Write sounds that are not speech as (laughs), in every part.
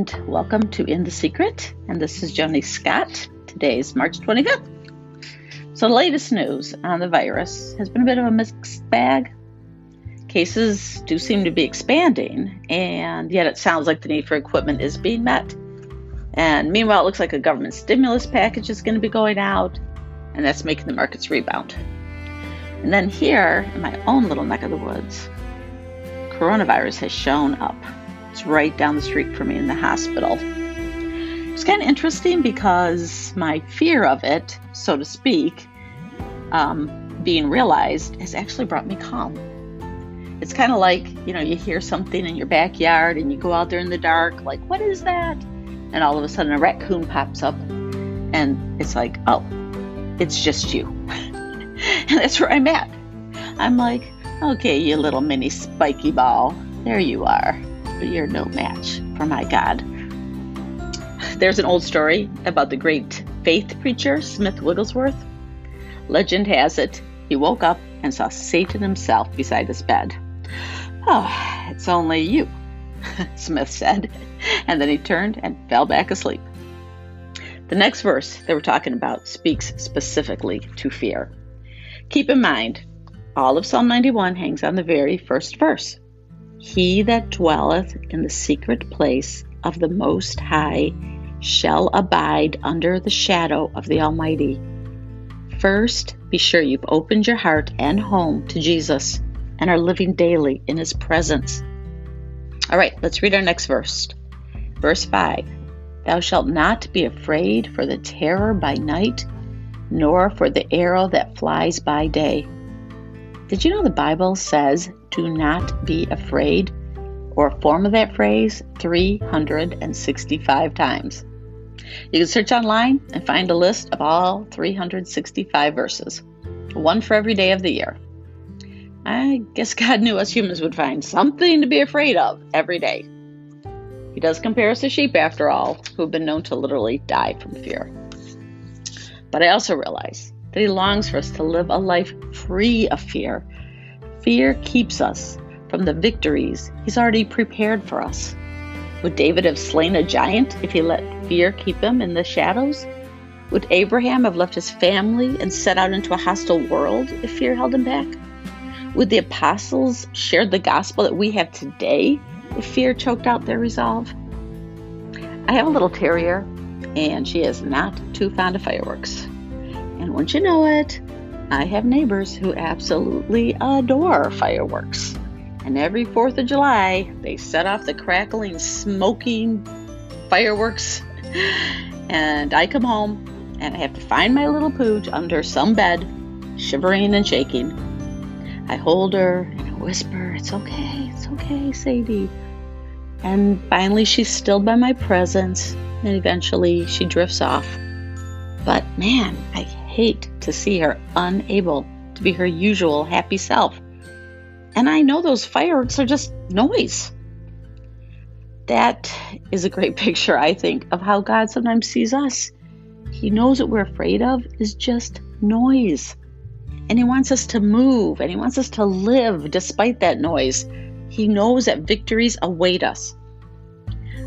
and welcome to In the Secret. And this is Joni Scott. Today is March 25th. So, the latest news on the virus has been a bit of a mixed bag. Cases do seem to be expanding, and yet it sounds like the need for equipment is being met. And meanwhile, it looks like a government stimulus package is going to be going out, and that's making the markets rebound. And then here, in my own little neck of the woods, coronavirus has shown up. It's right down the street from me in the hospital. It's kind of interesting because my fear of it, so to speak, um, being realized has actually brought me calm. It's kind of like, you know, you hear something in your backyard and you go out there in the dark, like, what is that? And all of a sudden a raccoon pops up and it's like, oh, it's just you. (laughs) and that's where I'm at. I'm like, okay, you little mini spiky ball, there you are you're no match for my God. There's an old story about the great faith preacher, Smith Wigglesworth. Legend has it he woke up and saw Satan himself beside his bed. Oh, it's only you, (laughs) Smith said, and then he turned and fell back asleep. The next verse that we're talking about speaks specifically to fear. Keep in mind, all of Psalm 91 hangs on the very first verse. He that dwelleth in the secret place of the Most High shall abide under the shadow of the Almighty. First, be sure you've opened your heart and home to Jesus and are living daily in His presence. All right, let's read our next verse. Verse 5 Thou shalt not be afraid for the terror by night, nor for the arrow that flies by day. Did you know the Bible says do not be afraid, or form of that phrase 365 times. You can search online and find a list of all 365 verses, one for every day of the year. I guess God knew us humans would find something to be afraid of every day. He does compare us to sheep, after all, who've been known to literally die from fear. But I also realize that He longs for us to live a life free of fear Fear keeps us from the victories He's already prepared for us. Would David have slain a giant if he let fear keep him in the shadows? Would Abraham have left his family and set out into a hostile world if fear held him back? Would the apostles share the gospel that we have today if fear choked out their resolve? I have a little terrier, and she is not too fond of fireworks. And once you know it, I have neighbors who absolutely adore fireworks. And every 4th of July, they set off the crackling, smoking fireworks. And I come home and I have to find my little pooch under some bed, shivering and shaking. I hold her and I whisper, It's okay, it's okay, Sadie. And finally, she's still by my presence, and eventually she drifts off. But man, I hate to see her unable to be her usual happy self. And I know those fireworks are just noise. That is a great (laughs) picture, I think, of how God sometimes sees us. He knows what we're afraid of is just noise. And He wants us to move and He wants us to live despite that noise. He knows that victories await us.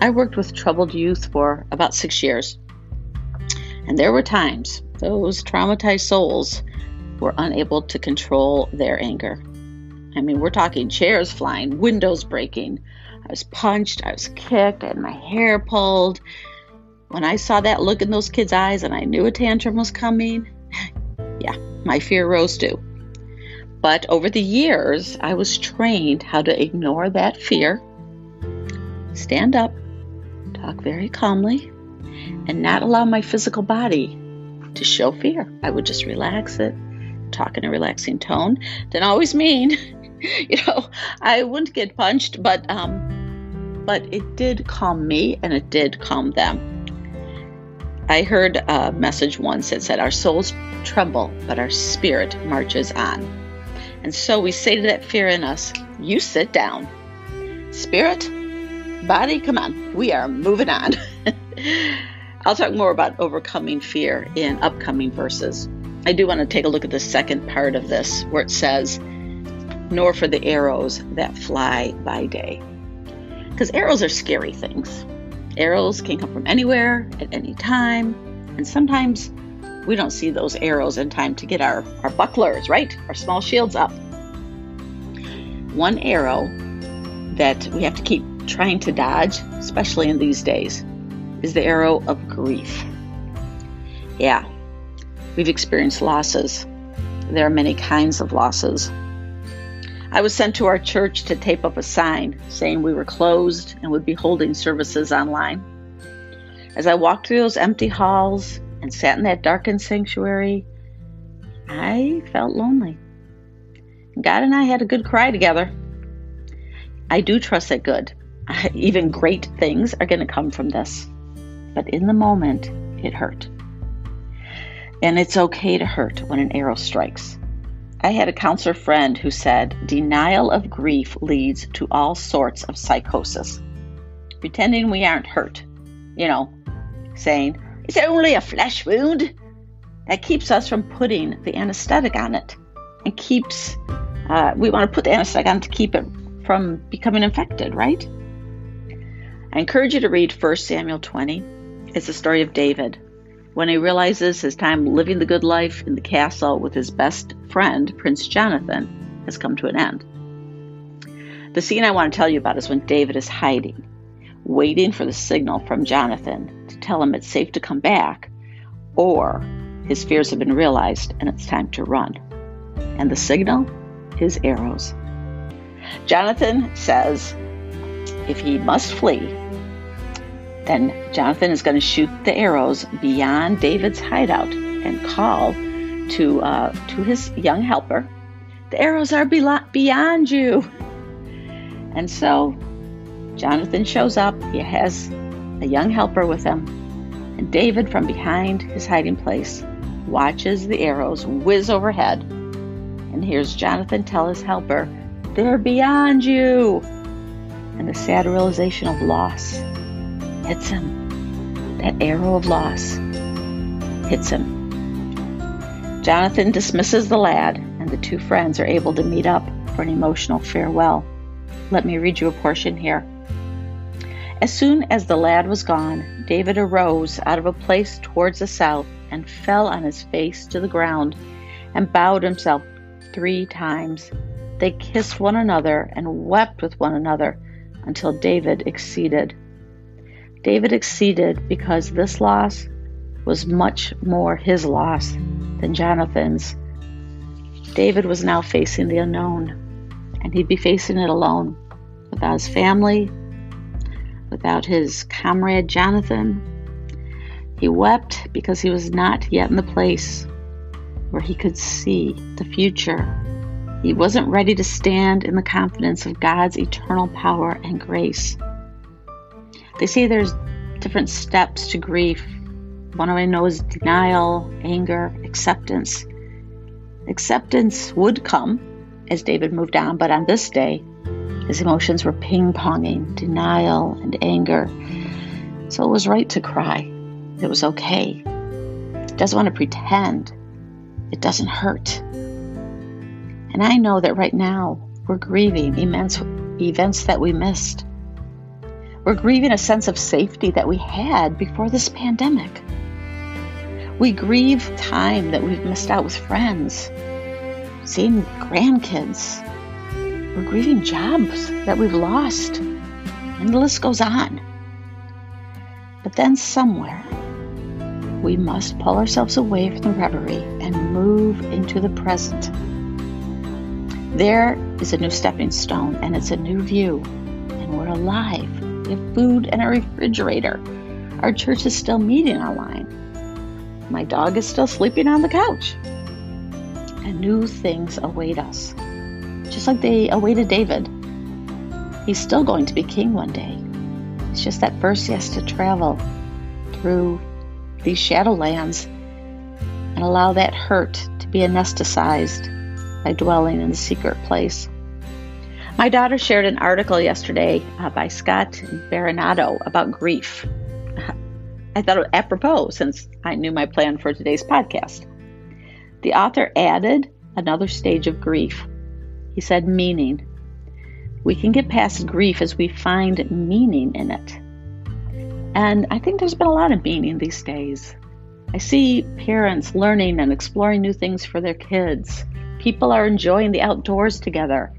I worked with troubled youth for about six years. And there were times those traumatized souls were unable to control their anger. I mean, we're talking chairs flying, windows breaking. I was punched, I was kicked, I had my hair pulled. When I saw that look in those kids' eyes and I knew a tantrum was coming, (sighs) yeah, my fear rose too. But over the years, I was trained how to ignore that fear, stand up, talk very calmly, and not allow my physical body to show fear. I would just relax it, talk in a relaxing tone. Didn't always mean, (laughs) you know, I wouldn't get punched, but um, but it did calm me and it did calm them. I heard a message once that said, Our souls tremble, but our spirit marches on. And so we say to that fear in us, You sit down. Spirit, body, come on, we are moving on. (laughs) I'll talk more about overcoming fear in upcoming verses. I do want to take a look at the second part of this where it says, Nor for the arrows that fly by day. Because arrows are scary things. Arrows can come from anywhere at any time, and sometimes we don't see those arrows in time to get our, our bucklers, right? Our small shields up. One arrow that we have to keep trying to dodge, especially in these days, is the arrow of grief. Yeah, we've experienced losses. There are many kinds of losses. I was sent to our church to tape up a sign saying we were closed and would be holding services online. As I walked through those empty halls and sat in that darkened sanctuary, I felt lonely. God and I had a good cry together. I do trust that good, (laughs) even great things, are going to come from this. But in the moment, it hurt. And it's okay to hurt when an arrow strikes. I had a counselor friend who said denial of grief leads to all sorts of psychosis. Pretending we aren't hurt, you know, saying, it's only a flesh wound. That keeps us from putting the anesthetic on it and keeps, uh, we want to put the anesthetic on to keep it from becoming infected, right? I encourage you to read 1 Samuel 20. It's the story of David when he realizes his time living the good life in the castle with his best friend, Prince Jonathan, has come to an end. The scene I want to tell you about is when David is hiding, waiting for the signal from Jonathan to tell him it's safe to come back, or his fears have been realized and it's time to run. And the signal? His arrows. Jonathan says if he must flee, then Jonathan is going to shoot the arrows beyond David's hideout and call to uh, to his young helper, "The arrows are beyond you." And so Jonathan shows up. He has a young helper with him, and David, from behind his hiding place, watches the arrows whiz overhead and hears Jonathan tell his helper, They're beyond you! And the sad realization of loss hits him. That arrow of loss hits him. Jonathan dismisses the lad, and the two friends are able to meet up for an emotional farewell. Let me read you a portion here. As soon as the lad was gone, David arose out of a place towards the south and fell on his face to the ground and bowed himself three times. They kissed one another and wept with one another until David exceeded. David exceeded because this loss was much more his loss than Jonathan's. David was now facing the unknown, and he'd be facing it alone without his family, without his comrade Jonathan. He wept because he was not yet in the place where he could see the future. He wasn't ready to stand in the confidence of God's eternal power and grace. They say there's different steps to grief. One I know is denial, anger, acceptance. Acceptance would come as David moved on, but on this day, his emotions were ping ponging denial and anger. So it was right to cry. It was okay. Doesn't want to pretend. It doesn't hurt. And I know that right now we're grieving immense events that we missed. We're grieving a sense of safety that we had before this pandemic. We grieve time that we've missed out with friends, seeing grandkids. We're grieving jobs that we've lost, and the list goes on. But then somewhere, we must pull ourselves away from the reverie and move into the present. There is a new stepping stone, and it's a new view, and we're alive we have food and a refrigerator. Our church is still meeting online. My dog is still sleeping on the couch. And new things await us, just like they awaited David. He's still going to be king one day. It's just that first he has to travel through these shadowlands and allow that hurt to be anesthetized by dwelling in the secret place. My daughter shared an article yesterday uh, by Scott Berinato about grief. I thought it apropos since I knew my plan for today's podcast. The author added another stage of grief. He said, meaning. We can get past grief as we find meaning in it. And I think there's been a lot of meaning these days. I see parents learning and exploring new things for their kids. People are enjoying the outdoors together.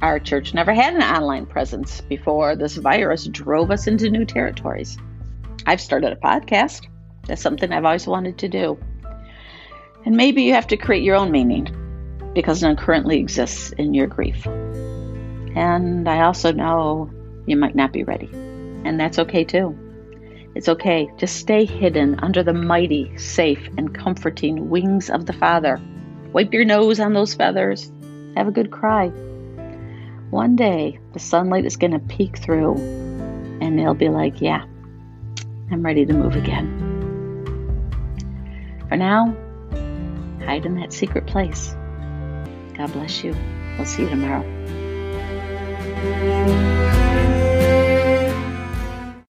Our church never had an online presence before this virus drove us into new territories. I've started a podcast. That's something I've always wanted to do. And maybe you have to create your own meaning because none currently exists in your grief. And I also know you might not be ready, and that's okay too. It's okay. Just stay hidden under the mighty, safe, and comforting wings of the Father. Wipe your nose on those feathers. Have a good cry. One day, the sunlight is going to peek through, and they'll be like, Yeah, I'm ready to move again. For now, hide in that secret place. God bless you. We'll see you tomorrow.